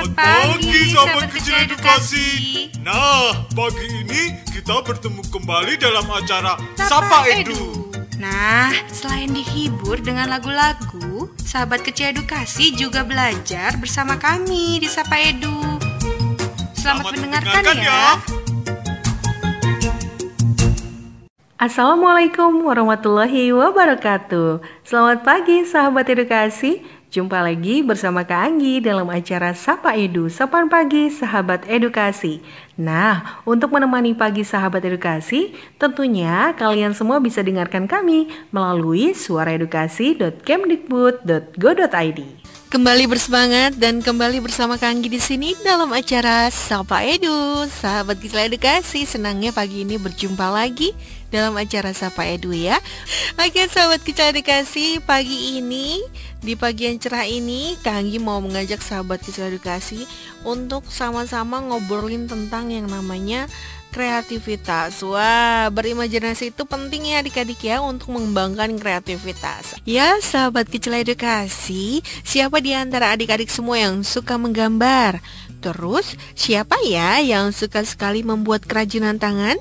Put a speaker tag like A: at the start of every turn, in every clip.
A: Selamat pagi,
B: sahabat kecil edukasi. Nah, pagi ini kita bertemu kembali dalam acara Sapa Edu.
A: Nah, selain dihibur dengan lagu-lagu, sahabat kecil edukasi juga belajar bersama kami di Sapa Edu. Selamat,
B: Selamat
A: mendengarkan,
B: mendengarkan
A: ya.
B: ya.
C: Assalamualaikum warahmatullahi wabarakatuh Selamat pagi sahabat edukasi Jumpa lagi bersama Kak Anggi dalam acara Sapa Edu Sapan Pagi Sahabat Edukasi. Nah, untuk menemani pagi sahabat edukasi Tentunya kalian semua bisa dengarkan kami Melalui suaraedukasi.kemdikbud.go.id
A: Kembali bersemangat dan kembali bersama Kak Anggi di sini dalam acara Sapa Edu. Sahabat kecil edukasi, senangnya pagi ini berjumpa lagi dalam acara Sapa Edu ya. Oke, sahabat kecil edukasi, pagi ini di pagi yang cerah ini Kak Anggi mau mengajak sahabat kecil edukasi untuk sama-sama ngobrolin tentang yang namanya kreativitas Wah, berimajinasi itu penting ya adik-adik ya untuk mengembangkan kreativitas Ya, sahabat kecil edukasi Siapa di antara adik-adik semua yang suka menggambar? Terus, siapa ya yang suka sekali membuat kerajinan tangan?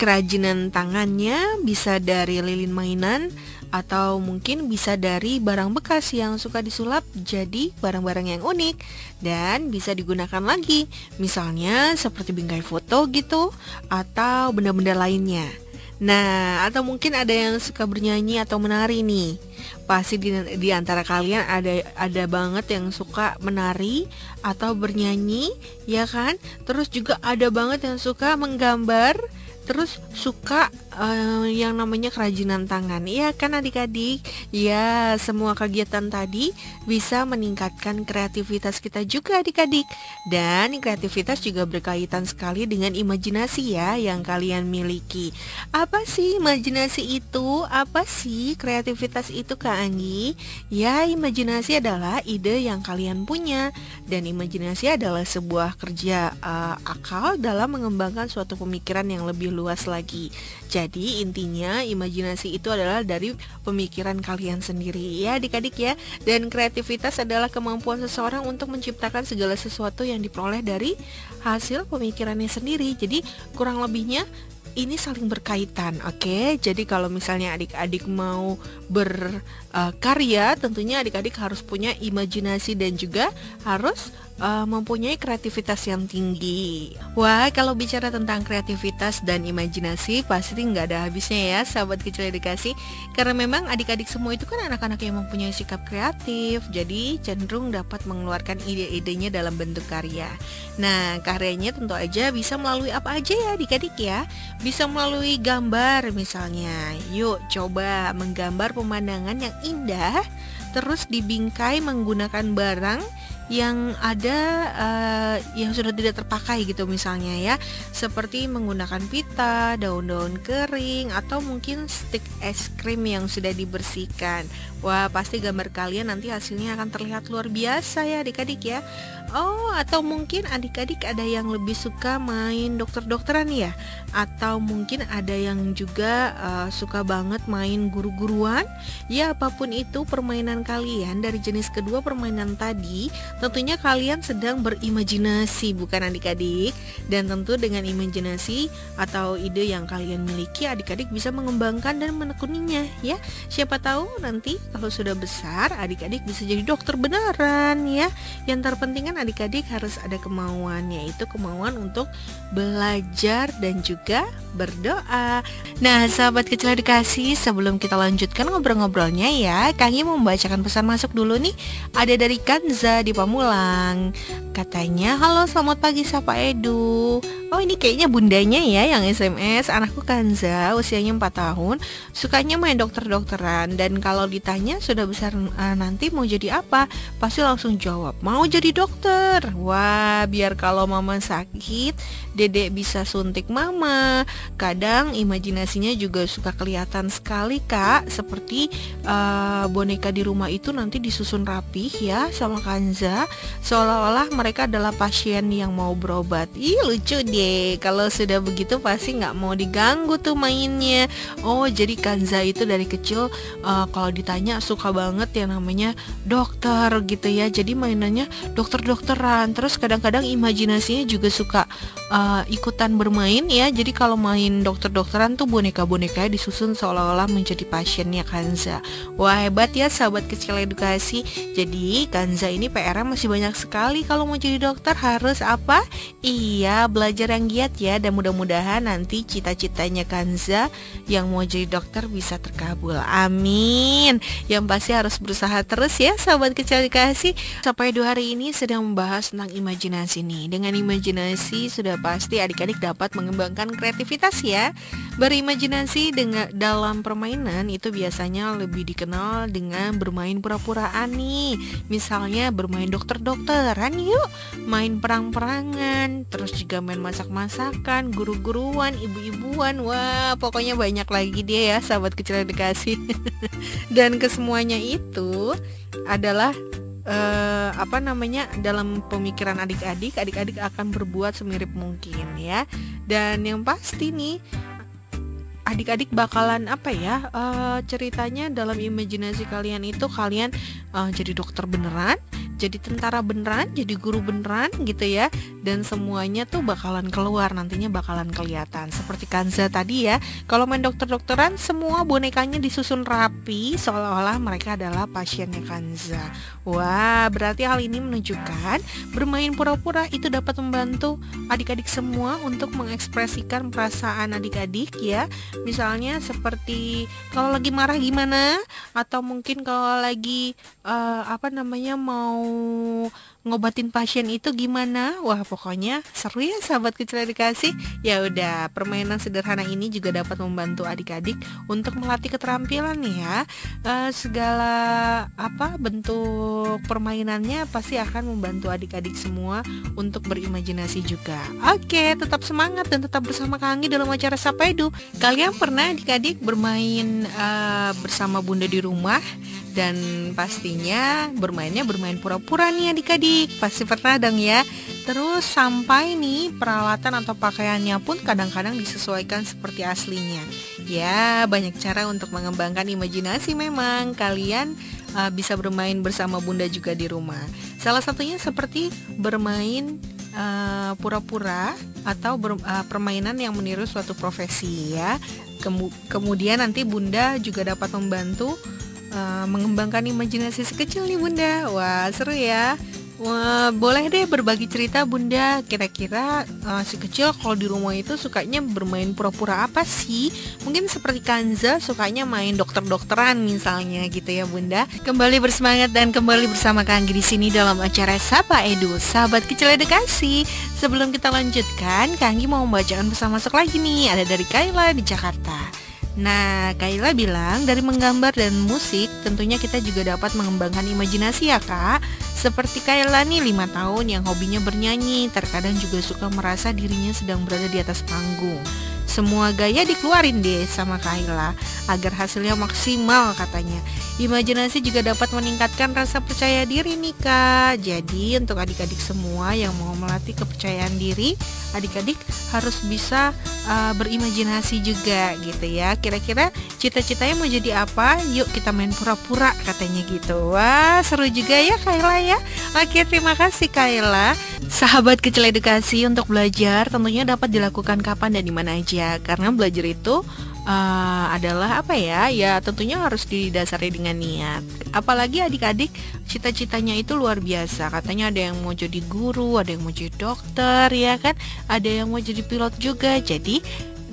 A: Kerajinan tangannya bisa dari lilin mainan atau mungkin bisa dari barang bekas yang suka disulap jadi barang-barang yang unik dan bisa digunakan lagi. Misalnya seperti bingkai foto gitu atau benda-benda lainnya. Nah atau mungkin ada yang suka bernyanyi atau menari nih. Pasti di, di antara kalian ada ada banget yang suka menari atau bernyanyi ya kan? Terus juga ada banget yang suka menggambar terus suka uh, yang namanya kerajinan tangan. Ya kan adik-adik? Ya semua kegiatan tadi bisa meningkatkan kreativitas kita juga adik-adik. Dan kreativitas juga berkaitan sekali dengan imajinasi ya yang kalian miliki. Apa sih imajinasi itu? Apa sih kreativitas itu Kak Anggi? Ya imajinasi adalah ide yang kalian punya. Dan imajinasi adalah sebuah kerja uh, akal dalam mengembangkan suatu pemikiran yang lebih luas lagi. Jadi intinya imajinasi itu adalah dari pemikiran kalian sendiri ya adik-adik ya. Dan kreativitas adalah kemampuan seseorang untuk menciptakan segala sesuatu yang diperoleh dari hasil pemikirannya sendiri. Jadi kurang lebihnya ini saling berkaitan, oke? Okay? Jadi kalau misalnya adik-adik mau berkarya, uh, tentunya adik-adik harus punya imajinasi dan juga harus uh, mempunyai kreativitas yang tinggi. Wah, kalau bicara tentang kreativitas dan imajinasi pasti nggak ada habisnya ya, sahabat kecil edukasi. Karena memang adik-adik semua itu kan anak-anak yang mempunyai sikap kreatif, jadi cenderung dapat mengeluarkan ide-idenya dalam bentuk karya. Nah, karyanya tentu aja bisa melalui apa aja ya adik-adik ya. Bisa melalui gambar misalnya. Yuk coba menggambar pemandangan yang indah terus dibingkai menggunakan barang yang ada uh, yang sudah tidak terpakai gitu misalnya ya seperti menggunakan pita, daun-daun kering atau mungkin stick es krim yang sudah dibersihkan. Wah, pasti gambar kalian nanti hasilnya akan terlihat luar biasa ya adik-adik ya. Oh, atau mungkin adik-adik ada yang lebih suka main dokter-dokteran ya atau mungkin ada yang juga uh, suka banget main guru-guruan. Ya, apa pun itu permainan kalian dari jenis kedua permainan tadi Tentunya kalian sedang berimajinasi bukan adik-adik? Dan tentu dengan imajinasi atau ide yang kalian miliki Adik-adik bisa mengembangkan dan menekuninya ya. Siapa tahu nanti kalau sudah besar adik-adik bisa jadi dokter beneran ya. Yang terpenting kan adik-adik harus ada kemauan Yaitu kemauan untuk belajar dan juga berdoa. Nah sahabat kecil edukasi sebelum kita lanjutkan ngobrol-ngobrolnya ya Kami membacakan pesan masuk dulu nih. Ada dari Kanza di Pamulang Katanya, halo selamat pagi Sapa Edu. Oh ini kayaknya bundanya ya yang SMS Anakku Kanza, usianya 4 tahun Sukanya main dokter-dokteran. Dan kalau ditanya sudah besar uh, nanti mau jadi apa? Pasti langsung jawab, mau jadi dokter. Wah, biar kalau mama sakit Dedek bisa suntik mama. Kadang imajinasinya juga suka kelihatan sekali kak. Seperti uh, boneka di rumah itu nanti disusun rapih ya sama Kanza Seolah-olah mereka adalah pasien yang mau berobat. Ih lucu deh. Kalau sudah begitu pasti nggak mau diganggu tuh mainnya. Oh jadi Kanza itu dari kecil uh, kalau ditanya suka banget yang namanya dokter gitu ya. Jadi mainannya dokter-dokteran. Terus kadang-kadang imajinasinya juga suka uh, ikutan bermain ya. Jadi kalau main dokter-dokteran tuh boneka-boneka disusun seolah-olah menjadi pasiennya Kanza. Wah hebat ya sahabat kecil edukasi. Jadi Kanza ini Masih banyak sekali kalau mau jadi dokter harus apa? Iya belajar yang giat ya dan mudah-mudahan nanti cita-citanya Kanza yang mau jadi dokter bisa terkabul. Amin. Yang pasti harus berusaha terus ya sahabat kecil edukasi. Sampai dua hari ini sedang membahas tentang imajinasi nih. Dengan imajinasi sudah pasti adik-adik dapat mengembangkan kreativitas ya. Berimajinasi dengan dalam permainan itu biasanya lebih dikenal dengan bermain pura-puraan nih. Misalnya bermain dokter-dokteran yuk, main perang-perangan, terus juga main masak-masakan, guru-guruan, ibu-ibuan. Wah, pokoknya banyak lagi dia ya sahabat kecil dikasih. Dan kesemuanya itu adalah uh, apa namanya dalam pemikiran adik-adik adik-adik akan berbuat semirip mungkin ya dan yang pasti nih adik-adik bakalan apa ya uh, ceritanya dalam imajinasi kalian itu kalian uh, jadi dokter beneran jadi tentara beneran, jadi guru beneran gitu ya. Dan semuanya tuh bakalan keluar nantinya bakalan kelihatan. Seperti Kanza tadi ya, kalau main dokter-dokteran semua bonekanya disusun rapi seolah-olah mereka adalah pasiennya Kanza. Wah, berarti hal ini menunjukkan bermain pura-pura itu dapat membantu adik-adik semua untuk mengekspresikan perasaan adik-adik ya. Misalnya seperti kalau lagi marah gimana atau mungkin kalau lagi uh, apa namanya mau ngobatin pasien itu gimana? Wah, pokoknya seru ya sahabat kecil dikasih. Ya udah, permainan sederhana ini juga dapat membantu adik-adik untuk melatih keterampilan nih ya. Uh, segala apa bentuk permainannya pasti akan membantu adik-adik semua untuk berimajinasi juga. Oke, tetap semangat dan tetap bersama Kangi dalam acara Sapa Edu. Kalian pernah adik-adik bermain uh, bersama Bunda di rumah? dan pastinya bermainnya bermain pura-pura nih adik-adik pasti pernah dong ya terus sampai nih peralatan atau pakaiannya pun kadang-kadang disesuaikan seperti aslinya ya banyak cara untuk mengembangkan imajinasi memang kalian uh, bisa bermain bersama bunda juga di rumah salah satunya seperti bermain uh, pura-pura uh, atau ber, uh, permainan yang meniru suatu profesi ya Kemu kemudian nanti bunda juga dapat membantu uh, mengembangkan imajinasi sekecil nih Bunda. Wah, seru ya. Wah, boleh deh berbagi cerita Bunda. Kira-kira uh, si kecil kalau di rumah itu sukanya bermain pura-pura apa sih? Mungkin seperti Kanza sukanya main dokter-dokteran misalnya gitu ya Bunda. Kembali bersemangat dan kembali bersama Kanggi di sini dalam acara Sapa Edu, sahabat kecil edukasi. Sebelum kita lanjutkan, Kanggi mau membacakan pesan masuk lagi nih. Ada dari Kaila di Jakarta. Nah, Kaila bilang dari menggambar dan musik tentunya kita juga dapat mengembangkan imajinasi ya kak. Seperti Kaila nih 5 tahun yang hobinya bernyanyi Terkadang juga suka merasa dirinya sedang berada di atas panggung. Semua gaya dikeluarin deh sama Kaila Agar hasilnya maksimal katanya Imajinasi juga dapat meningkatkan rasa percaya diri nih kak. Jadi untuk adik-adik semua yang mau melatih kepercayaan diri Adik-adik harus bisa uh, berimajinasi juga gitu ya. Kira-kira cita-citanya mau jadi apa? Yuk kita main pura-pura katanya gitu. Wah seru juga ya Kaila ya. Oke terima kasih Kaila. Sahabat kecil edukasi untuk belajar tentunya dapat dilakukan kapan dan di mana aja. Karena belajar itu uh, adalah apa ya? Ya tentunya harus didasari dengan niat. Apalagi adik-adik cita-citanya itu luar biasa. Katanya ada yang mau jadi guru, ada yang mau jadi dokter, ya kan? Ada yang mau jadi pilot juga. Jadi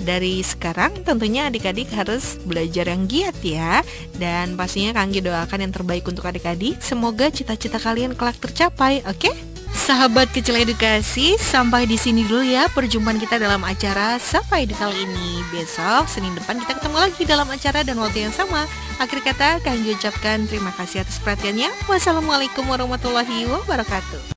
A: dari sekarang tentunya adik-adik harus belajar yang giat ya Dan pastinya Kanggi doakan yang terbaik untuk adik-adik Semoga cita-cita kalian kelak tercapai, oke? Okay? Sahabat kecil edukasi, sampai di sini dulu ya perjumpaan kita dalam acara Sapa Edu kali ini. Besok Senin depan kita ketemu lagi dalam acara dan waktu yang sama. Akhir kata, kami ucapkan terima kasih atas perhatiannya. Wassalamualaikum warahmatullahi wabarakatuh.